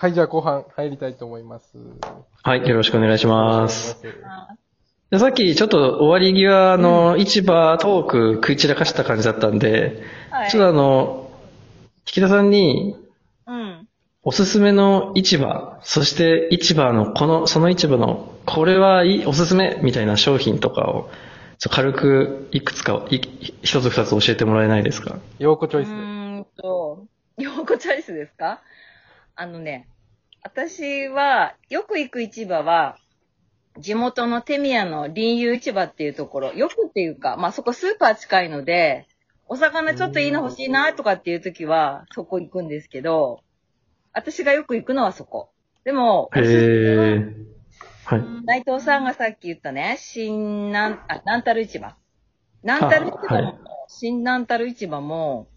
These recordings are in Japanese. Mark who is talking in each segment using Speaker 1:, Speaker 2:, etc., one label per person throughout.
Speaker 1: はい、じゃあ後半入りたいと思います。
Speaker 2: はい、よろしくお願いします。さっきちょっと終わり際の市場トーク食い散らかした感じだったんで、
Speaker 3: はい。
Speaker 2: ちょっとあの、引田さんに
Speaker 3: うん。
Speaker 2: おすすめの市場、そして市場のこの、その市場のこれはいいおすすめみたいな商品とかを、ちょ軽くいくつか、い一つ二つ教えてもらえないですか？
Speaker 1: す。ようこチョ
Speaker 3: う
Speaker 1: イスで。
Speaker 3: ーんと、ようこチョイスですか？あのね、私は、よく行く市場は、地元の手宮の林遊市場っていうところ、よくっていうか、まあそこスーパー近いので、お魚ちょっといいの欲しいなとかっていう時は、そこ行くんですけど、私がよく行くのはそこ。でも、お
Speaker 2: へ
Speaker 3: すすめは
Speaker 2: え。はい。
Speaker 3: 内藤さんがさっき言ったね、新南、あ、南たる市場。南たる市場も、
Speaker 2: はい
Speaker 3: 新南たる市場も、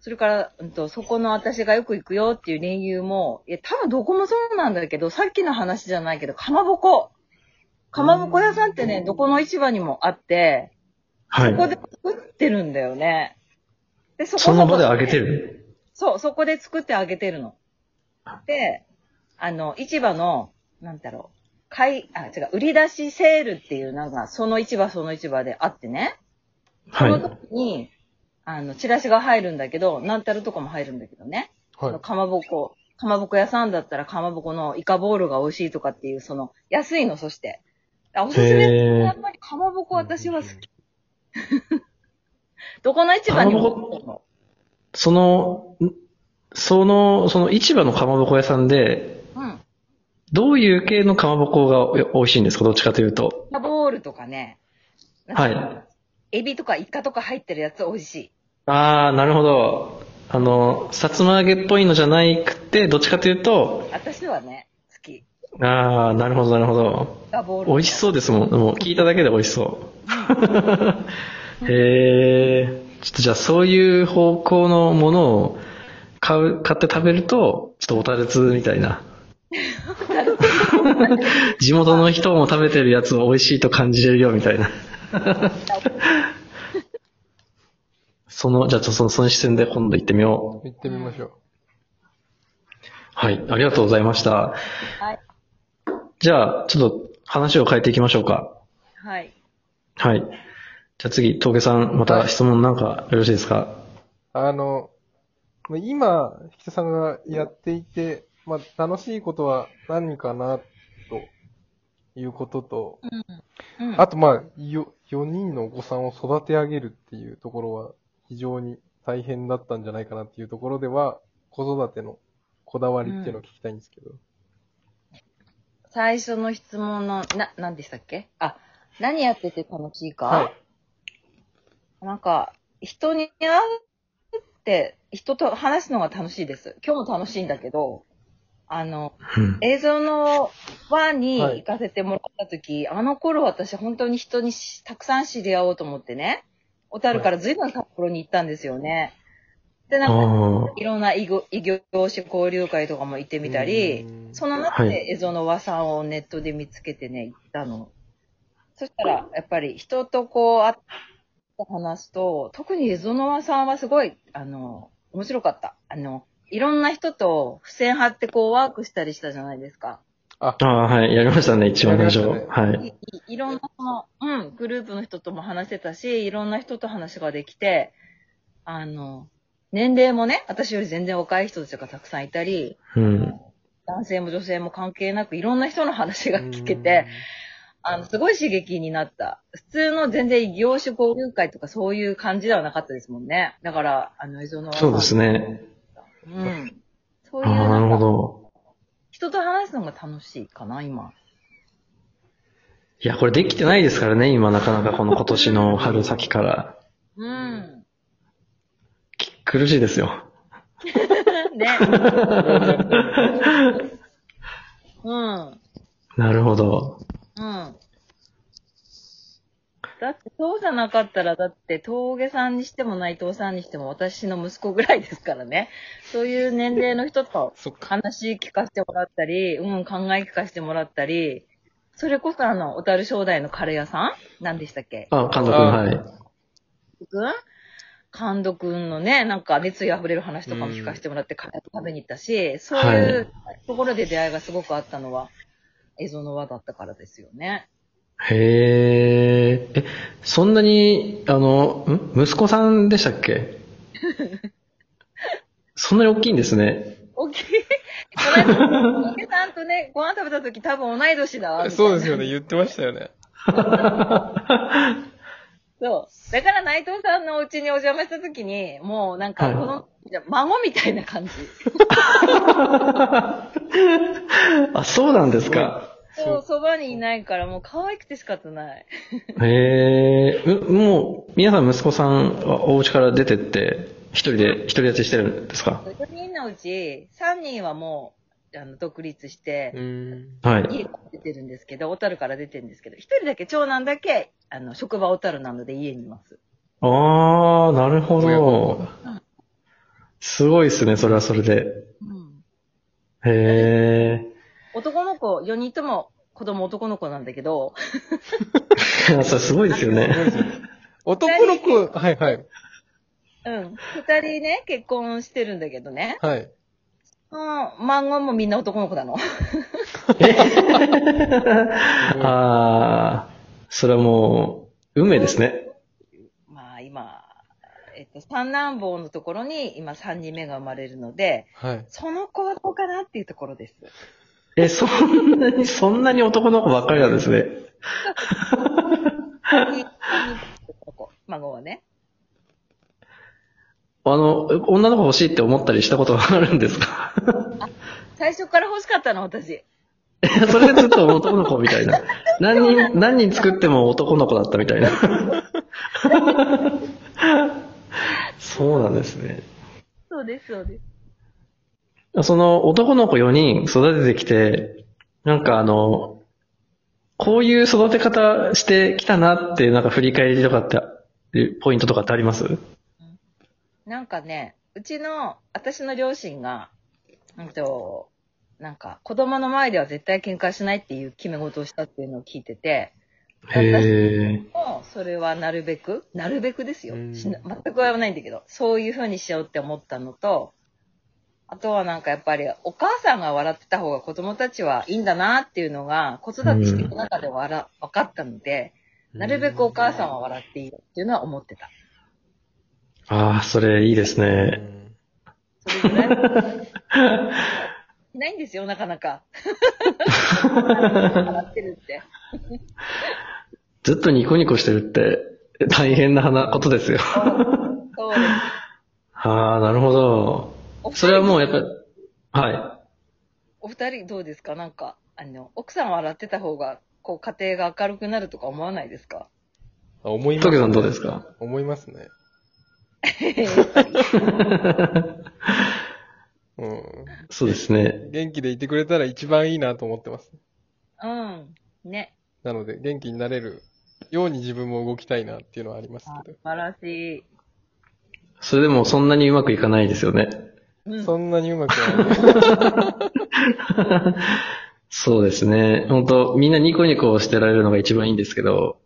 Speaker 3: それから、うんと、そこの私がよく行くよっていう連友も、いや、多分どこもそうなんだけど、さっきの話じゃないけど、かまぼこ。かまぼこ屋さんってね、どこの市場にもあって、
Speaker 2: はい
Speaker 3: そ。こで作ってるんだよね。で、そこ
Speaker 2: その場で揚げてる？
Speaker 3: そう、そこで作ってあげてるの。で、あの、市場の、なんだろう、買い、あ、違う、売り出しセールっていう、なんか、その市場その市場であってね、その
Speaker 2: はい。
Speaker 3: 時に、あの、チラシが入るんだけど、なんたるとかも入るんだけどね、そ
Speaker 1: はい
Speaker 3: の。かまぼこ、かまぼこ屋さんだったらかまぼこのイカボールが美味しいとかっていう、その、安いの、そして。あおすすめやっぱりかまぼこ私は好き。どこの市場にも。
Speaker 2: その、んその、その市場のかまぼこ屋さんで、
Speaker 3: うん。
Speaker 2: どういう系のかまぼこが美味しいんですか？どっちかというと。
Speaker 3: イカボールとかね。
Speaker 2: はい。
Speaker 3: エビとかイカとか入ってるやつ美味しい。
Speaker 2: ああ、なるほど。あの、さつま揚げっぽいのじゃないくて、どっちかというと、
Speaker 3: 私はね、好き。イ
Speaker 2: ああ、なるほど、なるほど。
Speaker 3: カボール。
Speaker 2: 美味しそうですもん。もう聞いただけで美味しそう。へえ。ちょっとじゃあそういう方向のものを買う、買って食べると、ちょっとおたれつみたいな。地元の人も食べてるやつを美味しいと感じれるよみたいな。その、じゃあちょっとそのその視線で今度行ってみよう。
Speaker 1: 行ってみましょう。
Speaker 2: はい、ありがとうございました。
Speaker 3: はい。
Speaker 2: じゃあ、ちょっと話を変えていきましょうか。
Speaker 3: はい。
Speaker 2: はい。じゃあ次、峠さん、また質問なんかよろしいですか？
Speaker 1: あの、まあ今、引田さんがやっていて、まあ、楽しいことは何かな、ということと、
Speaker 3: うん。うん。
Speaker 1: あと、まあ、よ、4人のお子さんを育て上げるっていうところは、非常に大変だったんじゃないかなっていうところでは、子育てのこだわりっていうのを聞きたいんですけど。
Speaker 3: 最初の質問の、な、何でしたっけ？あ、何やってて楽しいか、
Speaker 1: はい。
Speaker 3: なんか、人に会うって、人と話すのが楽しいです。今日も楽しいんだけど、あの、
Speaker 2: うん。
Speaker 3: 映像の輪に
Speaker 1: はい
Speaker 3: 行かせてもらった時、あの頃私本当に人にしたくさん知り合おうと思ってね、小樽から随分札幌に行ったんですよね。で、なんか、
Speaker 2: あ
Speaker 3: いろんな異業異業種交流会とかも行ってみたり
Speaker 1: う、ん
Speaker 3: その中
Speaker 2: はい
Speaker 3: で映像の和さんをネットで見つけてね、行ったの。そしたら、やっぱり人とこう会って話すと、特に映像の和さんはすごい、あの、面白かった。あの、いろんな人と付箋貼ってこうワークしたりしたじゃないですか。
Speaker 1: あ
Speaker 2: あ、はい、やりましたね、一番最初。
Speaker 1: やりました
Speaker 2: はい。
Speaker 3: いろんなその、うん、グループの人とも話せたし、いろんな人と話ができて、あの、年齢もね、私より全然若い人たちがたくさんいたり、
Speaker 2: うん。
Speaker 3: 男性も女性も関係なくいろんな人の話が聞けて、あの、すごい刺激になった。普通の全然異業種交流会とかそういう感じではなかったですもんね。だから、あの、映像の。
Speaker 2: そうですね。
Speaker 3: うん。そういう
Speaker 2: ああ、なるほど。
Speaker 3: 人と話すのが楽しいかな、今。
Speaker 2: いや、これできてないですからね、今なかなかこの今年の 春先から。
Speaker 3: うん。
Speaker 2: 苦しいですよ。
Speaker 3: ね。うん。
Speaker 2: なるほど。
Speaker 3: うん。だって、そうじゃなかったら、だって、峠さんにしても内藤さんにしても私の息子ぐらいですからね。そういう年齢の人と。話聞かせてもらったり、うん、考え聞かせてもらったり、それこそあの、小樽正代のカレー屋さん？何でしたっけ？
Speaker 2: あ、監督、
Speaker 1: あ
Speaker 2: はい。
Speaker 3: くん監督のね、なんか熱意溢れる話とかも聞かせてもらって、カレー食べに行ったし、そういうところで出会いがすごくあったのは、映像の輪だったからですよね。
Speaker 2: へえ。え、そんなに、あの、ん？息子さんでしたっけ？そんなに大きいんですね。
Speaker 3: 大きい。この間、池さんとね、ご飯食べた時多分同い年だわ。みたいな
Speaker 1: そうですよね、言ってましたよね。
Speaker 3: そう。だから内藤さんのお家にお邪魔した時に、もうなんか、
Speaker 2: はい
Speaker 3: この、いや孫みたいな感じ。
Speaker 2: あ、そうなんですか。
Speaker 3: そう、そばにいないからもう可愛くて仕方ない。
Speaker 2: へえ。うもう、皆さん息子さんはお家から出てって、一人で、一人立ちしてるんですか
Speaker 3: ？4人のうち、3人はもう、あの、独立して
Speaker 1: う、ん。
Speaker 2: はい。
Speaker 3: 家から出てるんですけど、小樽から出てるんですけど、一人だけ、長男だけ、あの、職場小樽なので家にいます。
Speaker 2: あー、なるほど。すごいですね、それはそれで。
Speaker 3: うん。
Speaker 2: へ
Speaker 3: 男の子、4人とも子供男の子なんだけど、
Speaker 2: え。それすごいですよね。
Speaker 1: 男の子、はいはい。
Speaker 3: うん。二人ね、結婚してるんだけどね。
Speaker 1: はい。
Speaker 3: うん。孫もみんな男の子なの。
Speaker 2: あー、それはもう、運命ですね。
Speaker 3: まあ今、えっと、三男坊のところに今三人目が生まれるので、
Speaker 1: はい。
Speaker 3: その子はどうかなっていうところです。
Speaker 2: え、そんなに、そんなに男の子ばっかりなんですね。
Speaker 3: 孫はね。
Speaker 2: あの、女の子欲しいって思ったりしたことがあるんですか？
Speaker 3: 最初から欲しかったの、私。
Speaker 2: それでずっと男の子みたいな。何人、何人作っても男の子だったみたいな。そうなんですね。
Speaker 3: そうです、そうです。
Speaker 2: その男の子4人育ててきて、なんかあの、こういう育て方してきたなっていうなんか振り返りとかって、ポイントとかってあります？
Speaker 3: なんかね、うちの、私の両親が、うんと、なんか、子供の前では絶対喧嘩しないっていう決め事をしたっていうのを聞いてて、
Speaker 2: へえ。
Speaker 3: もうそれはなるべく、なるべくですよ。全くはないんだけど、そういう風にしようって思ったのと、あとはなんかやっぱりお母さんが笑ってた方が子供たちはいいんだなっていうのが子育てしていく中でわら分かったので、なるべくお母さんは笑っていいよっていうのは思ってた。
Speaker 2: ああ、それいいです
Speaker 1: う
Speaker 2: ね。
Speaker 1: ん
Speaker 3: それぐらい。いないんですよ、なかなか。笑ってるって。
Speaker 2: ずっとニコニコしてるって大変な話ことですよ。
Speaker 3: そうです。
Speaker 2: ああ、なるほど。
Speaker 3: お二人
Speaker 2: それはもうやっぱり、はい。
Speaker 3: お二人どうですか？なんか、あの、奥さん笑ってた方が、こう、家庭が明るくなるとか思わないですか？
Speaker 1: あ思います、
Speaker 2: トケさんどうですか？
Speaker 1: 思いますね。うん。
Speaker 2: そうですね。
Speaker 1: 元気でいてくれたら一番いいなと思ってます。
Speaker 3: うん。ね。
Speaker 1: なので、元気になれるように自分も動きたいなっていうのはありますけ
Speaker 3: あ素晴らしい。
Speaker 2: それでもそんなにうまくいかないですよね。
Speaker 3: うん
Speaker 1: ど。そんなにうまくはない。
Speaker 2: そうですね。本当みんなニコニコしてられるのが一番いいんですけど、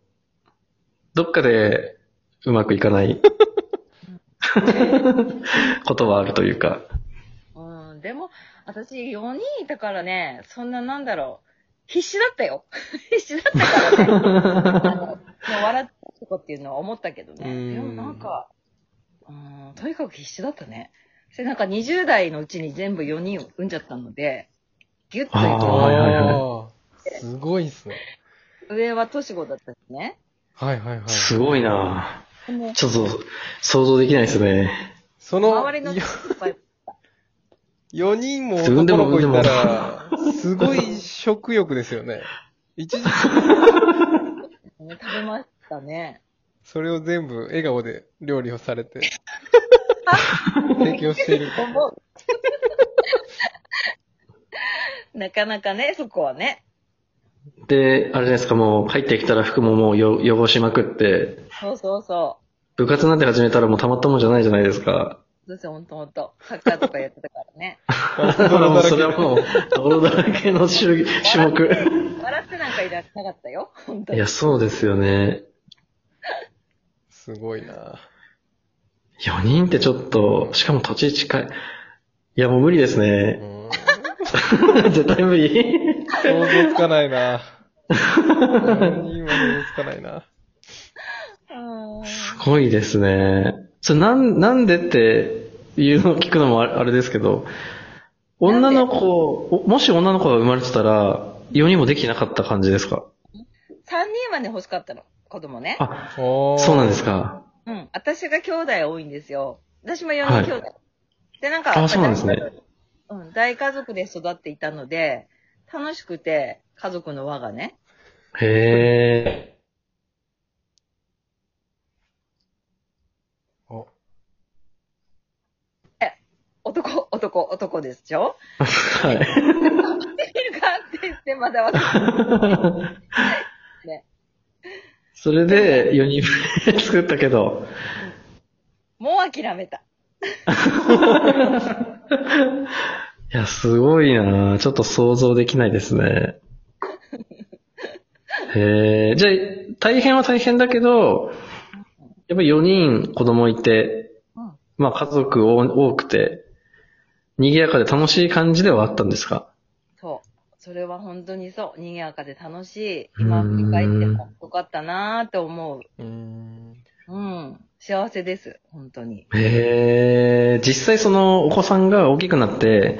Speaker 2: どっかでうまくいかない ことはあるというか。
Speaker 3: うん。でも、私4人いたからね、そんななんだろう。必死だったよ。必死だったからね。あの、もう笑ってとこっていうのは思ったけどね。
Speaker 1: うん
Speaker 3: でもなんか、うん、とにかく必死だったね。それなんか20代のうちに全部4人を産んじゃったので、ギュッと言う
Speaker 2: あはいはいは
Speaker 1: すごいっすね。
Speaker 3: 上は年子だったしね。
Speaker 1: はいはいはい。
Speaker 2: すごいな
Speaker 3: でも
Speaker 2: ちょっと想像できないですね。
Speaker 1: その、
Speaker 3: 周りの
Speaker 1: よ
Speaker 3: いっぱい
Speaker 1: 4人も男の子いたら、すごい食欲ですよね。一時期、
Speaker 3: ね、食べましたね。
Speaker 1: それを全部笑顔で料理をされて、提供している。
Speaker 3: なかなかね、そこはね。
Speaker 2: で、あれじゃないですか、もう入ってきたら服ももうよ汚しまくって、
Speaker 3: そうそうそ
Speaker 2: 部活なんて始めたらもうたまったもんじゃないじゃないですか。
Speaker 3: う。そうそう、ほんとほんと。サッカーとかやってたからね。
Speaker 2: それはもう、泥だらけの種種目。
Speaker 3: 笑ってなんかいらなかったよ。本当に。
Speaker 2: いや、そうですよね。
Speaker 1: すごいな
Speaker 2: 4人ってちょっと、しかも土地近い。いや、もう無理です
Speaker 1: う
Speaker 2: ね。
Speaker 1: ん
Speaker 2: 絶対無理。
Speaker 1: 想像つかないな。4人は想像つかないな。
Speaker 2: すごいですね。それなん、なんでっていうのを聞くのもあれですけど、女の子、おもし女の子が生まれてたら、4人もできなかった感じですか
Speaker 3: ？3人はね、欲しかったの。子供ね。
Speaker 2: あ、そうなんです。か。
Speaker 3: うん。私が兄弟多いんですよ。私も4
Speaker 2: はい
Speaker 3: 人兄弟。で、なんか、
Speaker 2: あそうなんですね
Speaker 3: うん。大家族で育っていたので、楽しくて、家族の輪がね。
Speaker 2: へえ。
Speaker 1: お
Speaker 3: 男、男、男ですでしょ
Speaker 2: はい。
Speaker 3: いるかって言ってまだわかんない。ね。
Speaker 2: それで4人目作ったけど、
Speaker 3: もう諦めた。
Speaker 2: いや、すごいなちょっと想像できないですね。へえ、じゃあ、大変は大変だけど、やっぱり4人子供いて、
Speaker 3: うん。
Speaker 2: まあ家族多多くて、賑やかで楽しい感じではあったんですか？
Speaker 3: それは本当にそう。賑やかで楽しい。今振り返ってもよかったなーって思う。
Speaker 1: うーん。
Speaker 3: うん。幸せです。本当に。
Speaker 2: へえ、実際そのお子さんが大きくなって、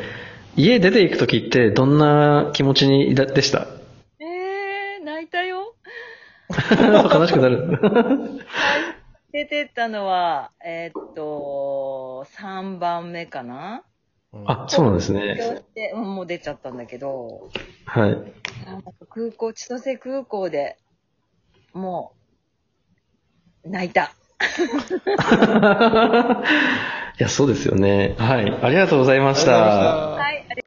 Speaker 2: 家出て行くときってどんな気持ちにだでした？
Speaker 3: えー、泣いたよ。
Speaker 2: 悲しくなる。
Speaker 3: 出てったのは、えーっと、3番目かな？
Speaker 2: あ、そうなんですね。
Speaker 3: もう出ちゃったんだけど、
Speaker 2: はい。
Speaker 3: 空港、千歳空港で、もう、泣いた。
Speaker 2: いや、そうですよね。はい。ありがとうございまし
Speaker 1: ありがとうございました
Speaker 2: た。